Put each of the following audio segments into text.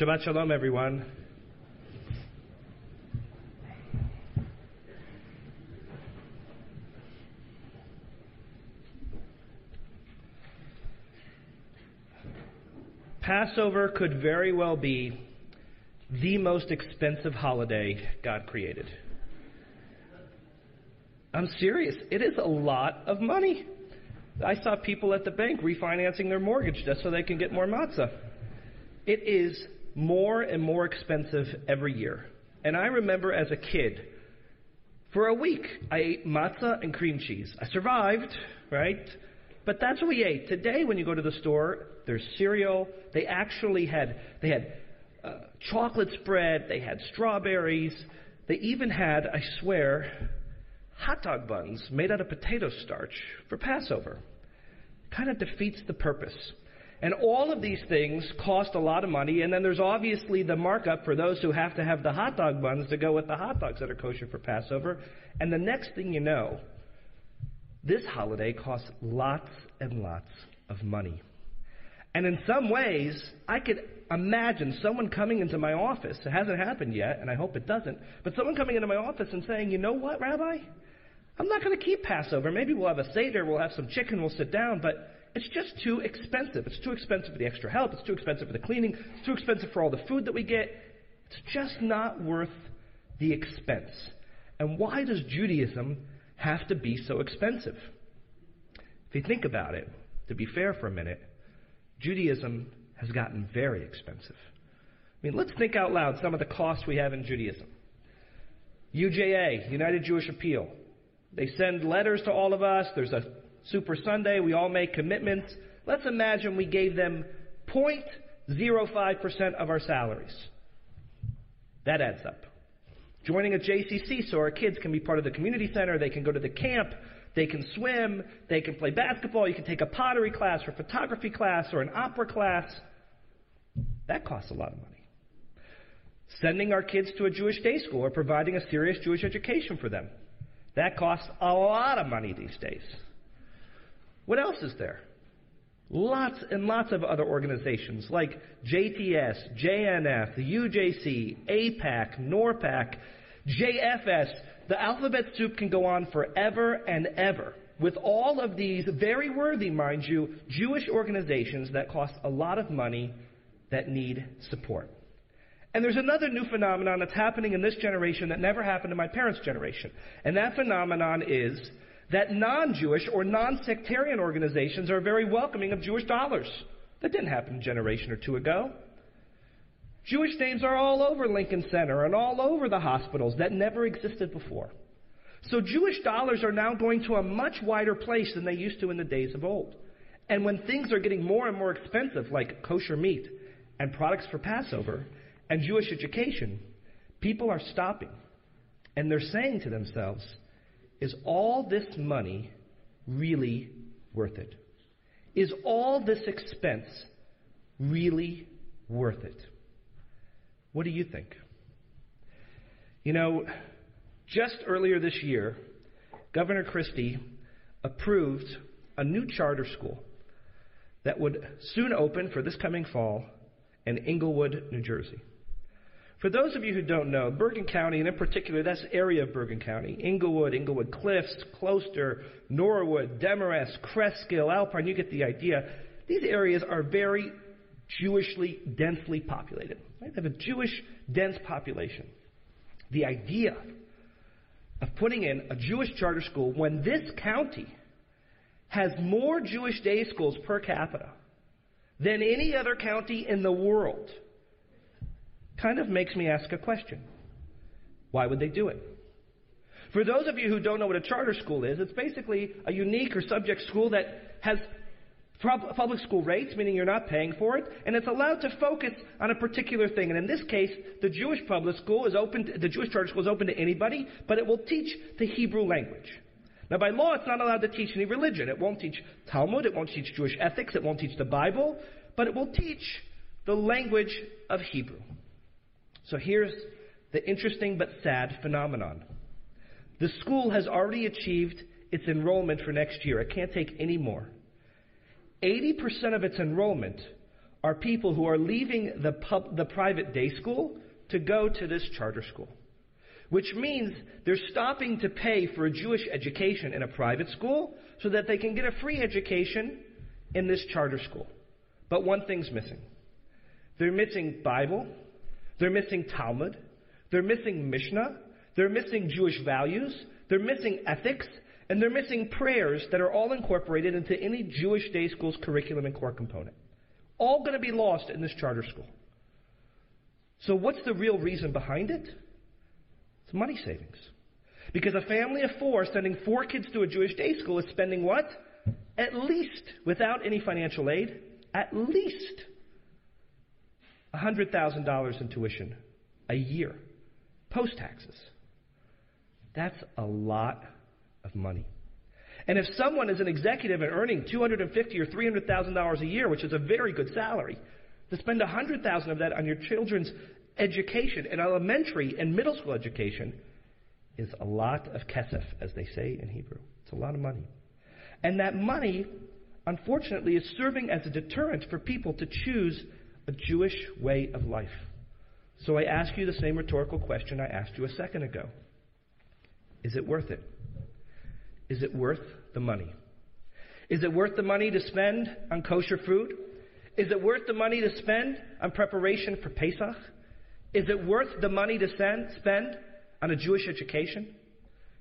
Shabbat Shalom, everyone. Passover could very well be the most expensive holiday God created. I'm serious. It is a lot of money. I saw people at the bank refinancing their mortgage just so they can get more matzah. It is more and more expensive every year. And I remember as a kid, for a week, I ate matzah and cream cheese. I survived, right? But that's what we ate. Today, when you go to the store, there's cereal. They actually had they had uh, chocolate spread. They had strawberries. They even had, I swear, hot dog buns made out of potato starch for Passover. Kind of defeats the purpose. And all of these things cost a lot of money, and then there's obviously the markup for those who have to have the hot dog buns to go with the hot dogs that are kosher for Passover. And the next thing you know, this holiday costs lots and lots of money. And in some ways, I could imagine someone coming into my office. It hasn't happened yet, and I hope it doesn't. But someone coming into my office and saying, you know what, Rabbi? I'm not going to keep Passover. Maybe we'll have a Seder, we'll have some chicken, we'll sit down, but it's just too expensive. It's too expensive for the extra help, it's too expensive for the cleaning, it's too expensive for all the food that we get. It's just not worth the expense. And why does Judaism have to be so expensive? If you think about it, to be fair for a minute, Judaism has gotten very expensive. I mean, let's think out loud some of the costs we have in Judaism. UJA, United Jewish Appeal. They send letters to all of us. There's a Super Sunday. We all make commitments. Let's imagine we gave them 0.05% of our salaries. That adds up. Joining a JCC so our kids can be part of the community center, they can go to the camp, they can swim, they can play basketball, you can take a pottery class or photography class or an opera class. That costs a lot of money. Sending our kids to a Jewish day school or providing a serious Jewish education for them. That costs a lot of money these days. What else is there? Lots and lots of other organizations like JTS, JNF, the UJC, AIPAC, NORPAC, JFS. The alphabet soup can go on forever and ever with all of these very worthy, mind you, Jewish organizations that cost a lot of money that need support. And there's another new phenomenon that's happening in this generation that never happened in my parents' generation. And that phenomenon is that non Jewish or non sectarian organizations are very welcoming of Jewish dollars. That didn't happen a generation or two ago. Jewish names are all over Lincoln Center and all over the hospitals that never existed before. So Jewish dollars are now going to a much wider place than they used to in the days of old. And when things are getting more and more expensive, like kosher meat and products for Passover and Jewish education, people are stopping. And they're saying to themselves, is all this money really worth it? Is all this expense really worth it? What do you think? You know, just earlier this year, Governor Christie approved a new charter school that would soon open for this coming fall in Englewood, New Jersey. For those of you who don't know, Bergen County, and in particular, that's area of Bergen County, Englewood, Englewood Cliffs, Closter, Norwood, Demarest, Cresskill, Alpine, you get the idea. These areas are very Jewishly densely populated. Right? They have a Jewish dense population. The idea of putting in a Jewish charter school when this county has more Jewish day schools per capita than any other county in the world kind of makes me ask a question. Why would they do it? For those of you who don't know what a charter school is, it's basically a unique or subject school that has public school rates, meaning you're not paying for it, and it's allowed to focus on a particular thing. And in this case, the Jewish public school is open, to, the Jewish charter school is open to anybody, but it will teach the Hebrew language. Now, by law, it's not allowed to teach any religion. It won't teach Talmud, it won't teach Jewish ethics, it won't teach the Bible, but it will teach the language of Hebrew. So here's the interesting but sad phenomenon. The school has already achieved its enrollment for next year. It can't take any more. 80% of its enrollment are people who are leaving the, pub, the private day school to go to this charter school. Which means they're stopping to pay for a Jewish education in a private school so that they can get a free education in this charter school. But one thing's missing. They're missing Bible, they're missing Talmud, they're missing Mishnah, they're missing Jewish values, they're missing ethics, and they're missing prayers that are all incorporated into any Jewish day school's curriculum and core component. All going to be lost in this charter school. So, what's the real reason behind it? It's money savings. Because a family of four sending four kids to a Jewish day school is spending what? At least, without any financial aid, at least $100,000 in tuition a year, post taxes. That's a lot of money. And if someone is an executive and earning $250 or $300,000 a year, which is a very good salary, to spend a 100,000 of that on your children's education and elementary and middle school education is a lot of kesef, as they say in Hebrew. It's a lot of money. And that money, unfortunately, is serving as a deterrent for people to choose a Jewish way of life. So I ask you the same rhetorical question I asked you a second ago. Is it worth it? Is it worth the money? Is it worth the money to spend on kosher food? Is it worth the money to spend on preparation for Pesach? Is it worth the money to spend, on a Jewish education?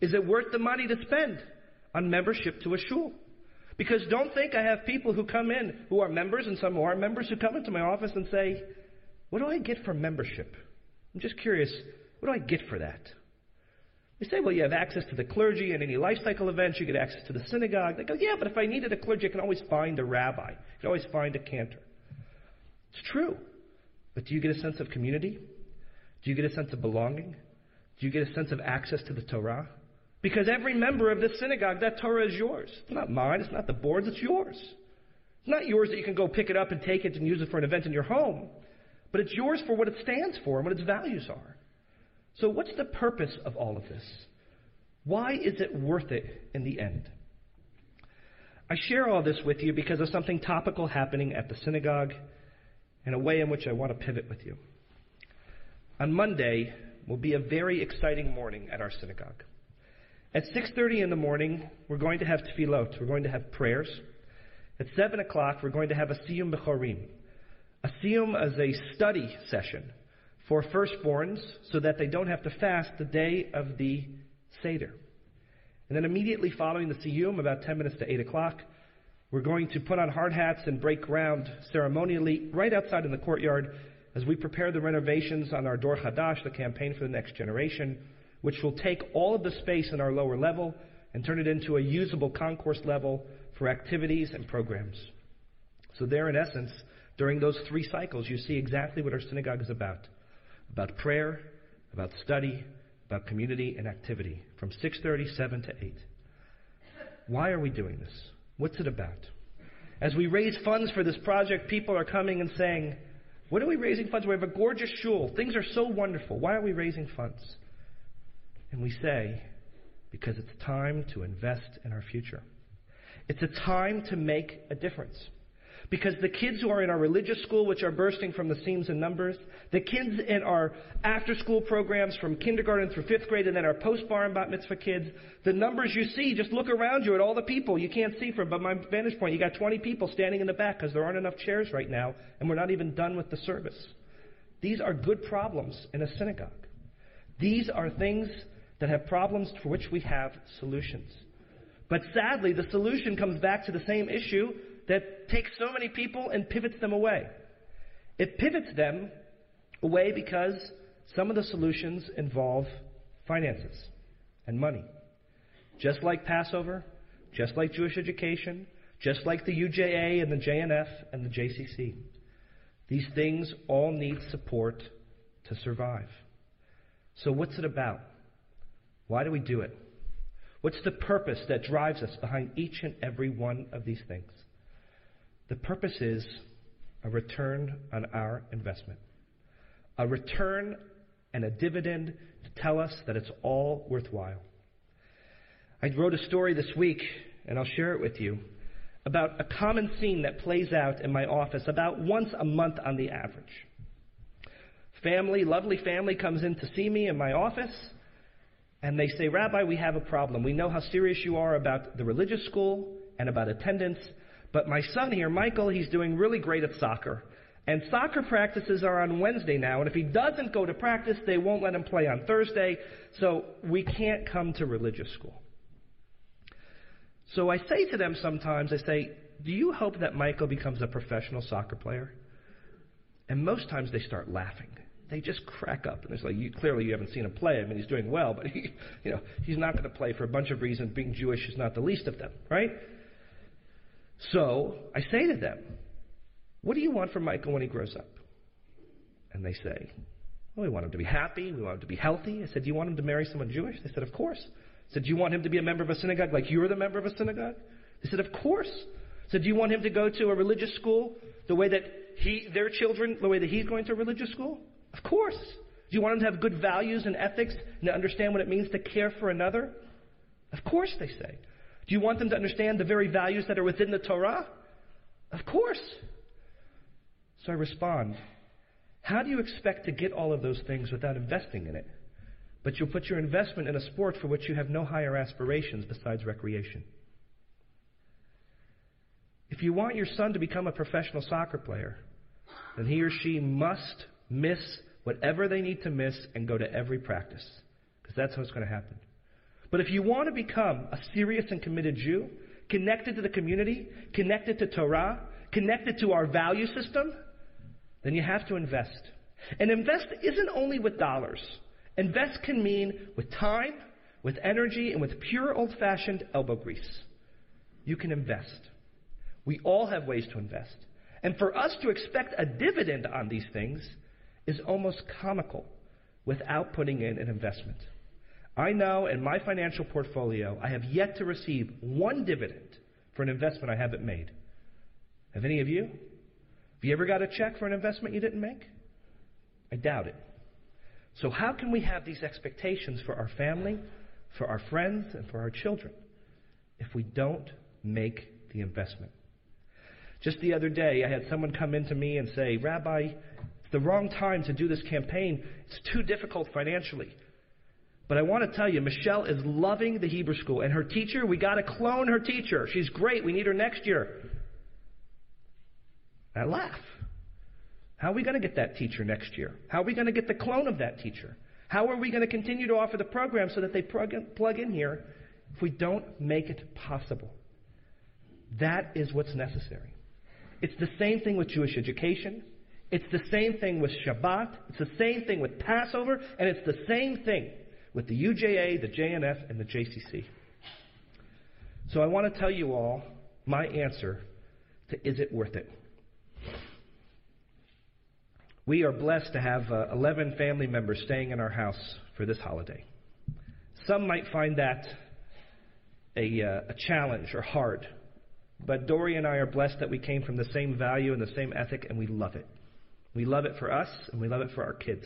Is it worth the money to spend on membership to a shul? Because don't think I have people who come in who are members and some who aren't members who come into my office and say, What do I get for membership? I'm just curious, what do I get for that? They say, well, you have access to the clergy and any life cycle events. You get access to the synagogue. They go, yeah, but if I needed a clergy, I can always find a rabbi. I can always find a cantor. It's true. But do you get a sense of community? Do you get a sense of belonging? Do you get a sense of access to the Torah? Because every member of this synagogue, that Torah is yours. It's not mine. It's not the board's. It's yours. It's not yours that you can go pick it up and take it and use it for an event in your home. But it's yours for what it stands for and what its values are. So, what's the purpose of all of this? Why is it worth it in the end? I share all this with you because of something topical happening at the synagogue and a way in which I want to pivot with you. On Monday will be a very exciting morning at our synagogue. At 6:30 in the morning, we're going to have tefillot. We're going to have prayers. At 7 o'clock, we're going to have a siyum bechorim. A siyum is a study session for firstborns so that they don't have to fast the day of the Seder. And then immediately following the Siyum, about 10 minutes to 8 o'clock, we're going to put on hard hats and break ground ceremonially right outside in the courtyard as we prepare the renovations on our Dor Hadash, the campaign for the next generation, which will take all of the space in our lower level and turn it into a usable concourse level for activities and programs. So, there, in essence, during those three cycles, you see exactly what our synagogue is about about prayer, about study, about community and activity from 6:37 to 8. Why are we doing this? What's it about? As we raise funds for this project, people are coming and saying, "What are we raising funds? We have a gorgeous shul. Things are so wonderful. Why are we raising funds?" And we say, "Because it's time to invest in our future. It's a time to make a difference." Because the kids who are in our religious school, which are bursting from the seams and numbers, the kids in our after school programs from kindergarten through fifth grade, and then our post bar and bat mitzvah kids, the numbers you see, just look around you at all the people you can't see from but my vantage point. You got 20 people standing in the back because there aren't enough chairs right now, and we're not even done with the service. These are good problems in a synagogue. These are things that have problems for which we have solutions. But sadly, the solution comes back to the same issue that takes so many people and pivots them away. It pivots them away because some of the solutions involve finances and money. Just like Passover, just like Jewish education, just like the UJA and the JNF and the JCC. These things all need support to survive. So, what's it about? Why do we do it? What's the purpose that drives us behind each and every one of these things? The purpose is a return on our investment, a return and a dividend to tell us that it's all worthwhile. I wrote a story this week, and I'll share it with you, about a common scene that plays out in my office about once a month on the average. Family, lovely family, comes in to see me in my office, and they say, Rabbi, we have a problem. We know how serious you are about the religious school and about attendance, but my son here, Michael, he's doing really great at soccer. And soccer practices are on Wednesday now, and if he doesn't go to practice, they won't let him play on Thursday, so we can't come to religious school. So I say to them sometimes, I say, Do you hope that Michael becomes a professional soccer player? And most times they start laughing. They just crack up. And it's like, you, clearly you haven't seen him play. I mean, he's doing well, but he, you know, he's not going to play for a bunch of reasons. Being Jewish is not the least of them, right? So I say to them, What do you want from Michael when he grows up? And they say, Well, we want him to be happy. We want him to be healthy. I said, Do you want him to marry someone Jewish? They said, Of course. I said, Do you want him to be a member of a synagogue like you're the member of a synagogue? They said, Of course. I said, Do you want him to go to a religious school the way that he, their children, the way that he's going to a religious school? Of course. Do you want them to have good values and ethics and to understand what it means to care for another? Of course, they say. Do you want them to understand the very values that are within the Torah? Of course. So I respond, How do you expect to get all of those things without investing in it? But you'll put your investment in a sport for which you have no higher aspirations besides recreation. If you want your son to become a professional soccer player, then he or she must miss whatever they need to miss and go to every practice. Because that's how it's going to happen. But if you want to become a serious and committed Jew, connected to the community, connected to Torah, connected to our value system, then you have to invest. And invest isn't only with dollars. Invest can mean with time, with energy, and with pure old fashioned elbow grease. You can invest. We all have ways to invest. And for us to expect a dividend on these things is almost comical without putting in an investment. I know in my financial portfolio, I have yet to receive one dividend for an investment I haven't made. Have any of you? Have you ever got a check for an investment you didn't make? I doubt it. So, how can we have these expectations for our family, for our friends, and for our children if we don't make the investment? Just the other day, I had someone come in to me and say, Rabbi, the wrong time to do this campaign. It's too difficult financially. But I want to tell you, Michelle is loving the Hebrew school. And her teacher, we got to clone her teacher. She's great. We need her next year. I laugh. How are we going to get that teacher next year? How are we going to get the clone of that teacher? How are we going to continue to offer the program so that they plug in, here if we don't make it possible? That is what's necessary. It's the same thing with Jewish education. It's the same thing with Shabbat. It's the same thing with Passover. And it's the same thing with the UJA, the JNF, and the JCC. So I want to tell you all my answer to is it worth it? We are blessed to have uh, 11 family members staying in our house for this holiday. Some might find that a, uh, a challenge or hard. But Dory and I are blessed that we came from the same value and the same ethic, and we love it. We love it for us, and we love it for our kids.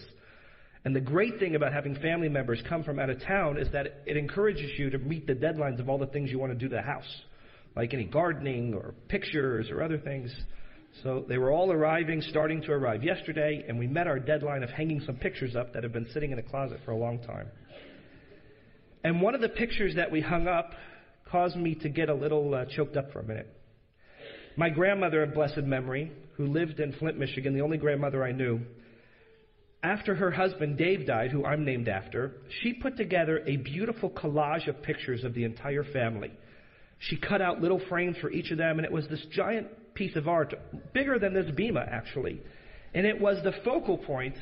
And the great thing about having family members come from out of town is that it encourages you to meet the deadlines of all the things you want to do to the house, like any gardening or pictures or other things. So they were all arriving, starting to arrive yesterday, and we met our deadline of hanging some pictures up that have been sitting in a closet for a long time. And one of the pictures that we hung up caused me to get a little uh, choked up for a minute. My grandmother of blessed memory, who lived in Flint, Michigan, the only grandmother I knew, after her husband Dave died, who I'm named after, she put together a beautiful collage of pictures of the entire family. She cut out little frames for each of them, and it was this giant piece of art, bigger than this Bema, actually. And it was the focal point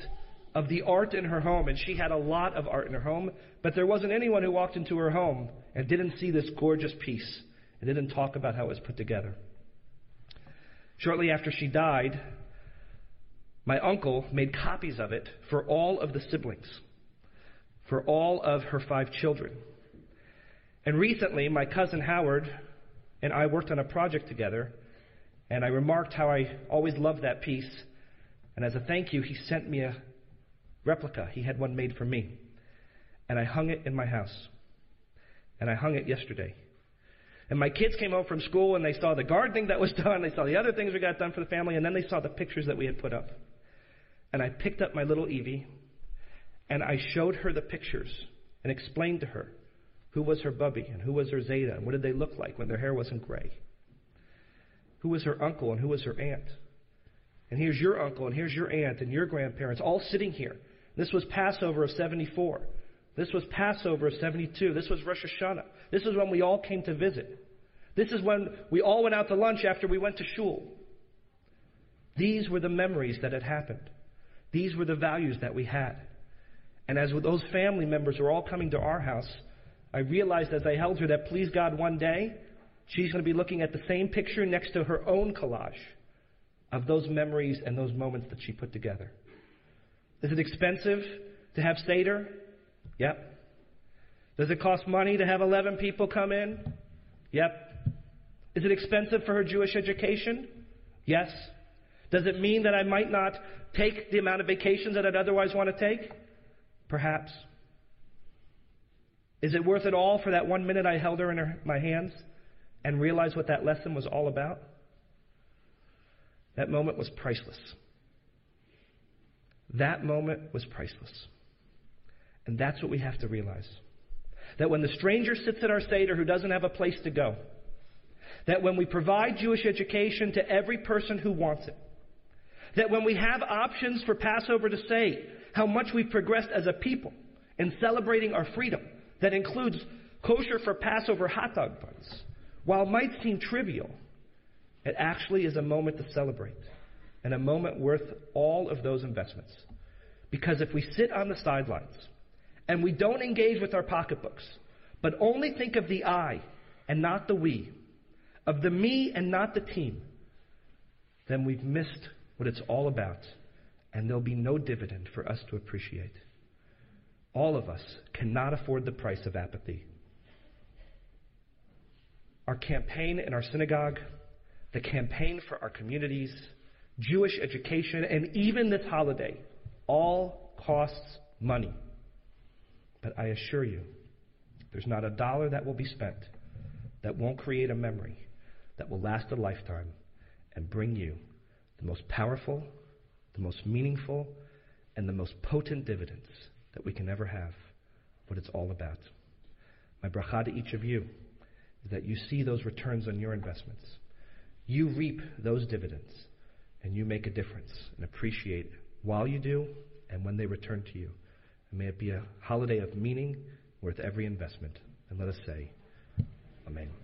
of the art in her home, and she had a lot of art in her home, but there wasn't anyone who walked into her home and didn't see this gorgeous piece and didn't talk about how it was put together. Shortly after she died, my uncle made copies of it for all of the siblings, for all of her five children. And recently, my cousin Howard and I worked on a project together, and I remarked how I always loved that piece. And as a thank you, he sent me a replica. He had one made for me. And I hung it in my house. And I hung it yesterday. And my kids came home from school and they saw the gardening that was done, they saw the other things we got done for the family, and then they saw the pictures that we had put up. And I picked up my little Evie and I showed her the pictures and explained to her who was her Bubby and who was her Zayde and what did they look like when their hair wasn't gray. Who was her uncle and who was her aunt. And here's your uncle and here's your aunt and your grandparents all sitting here. This was Passover of 74. This was Passover 72. This was Rosh Hashanah. This is when we all came to visit. This is when we all went out to lunch after we went to shul. These were the memories that had happened. These were the values that we had. And as those family members were all coming to our house, I realized as I held her that, please God, one day she's going to be looking at the same picture next to her own collage of those memories and those moments that she put together. Is it expensive to have Seder? Yep. Does it cost money to have 11 people come in? Yep. Is it expensive for her Jewish education? Yes. Does it mean that I might not take the amount of vacations that I'd otherwise want to take? Perhaps. Is it worth it all for that one minute I held her in her, my hands and realized what that lesson was all about? That moment was priceless. That moment was priceless. And that's what we have to realize. That when the stranger sits at our Seder who doesn't have a place to go, that when we provide Jewish education to every person who wants it, that when we have options for Passover to say how much we've progressed as a people in celebrating our freedom, that includes kosher for Passover hot dog buns, while it might seem trivial, it actually is a moment to celebrate and a moment worth all of those investments. Because if we sit on the sidelines and we don't engage with our pocketbooks, but only think of the I and not the we, of the me and not the team, then we've missed what it's all about, and there'll be no dividend for us to appreciate. All of us cannot afford the price of apathy. Our campaign in our synagogue, the campaign for our communities, Jewish education, and even this holiday all costs money. But I assure you, there's not a dollar that will be spent that won't create a memory that will last a lifetime and bring you the most powerful, the most meaningful, and the most potent dividends that we can ever have, what it's all about. My bracha to each of you is that you see those returns on your investments. You reap those dividends, and you make a difference and appreciate while you do and when they return to you. And may it be a holiday of meaning worth every investment. And let us say, Amen.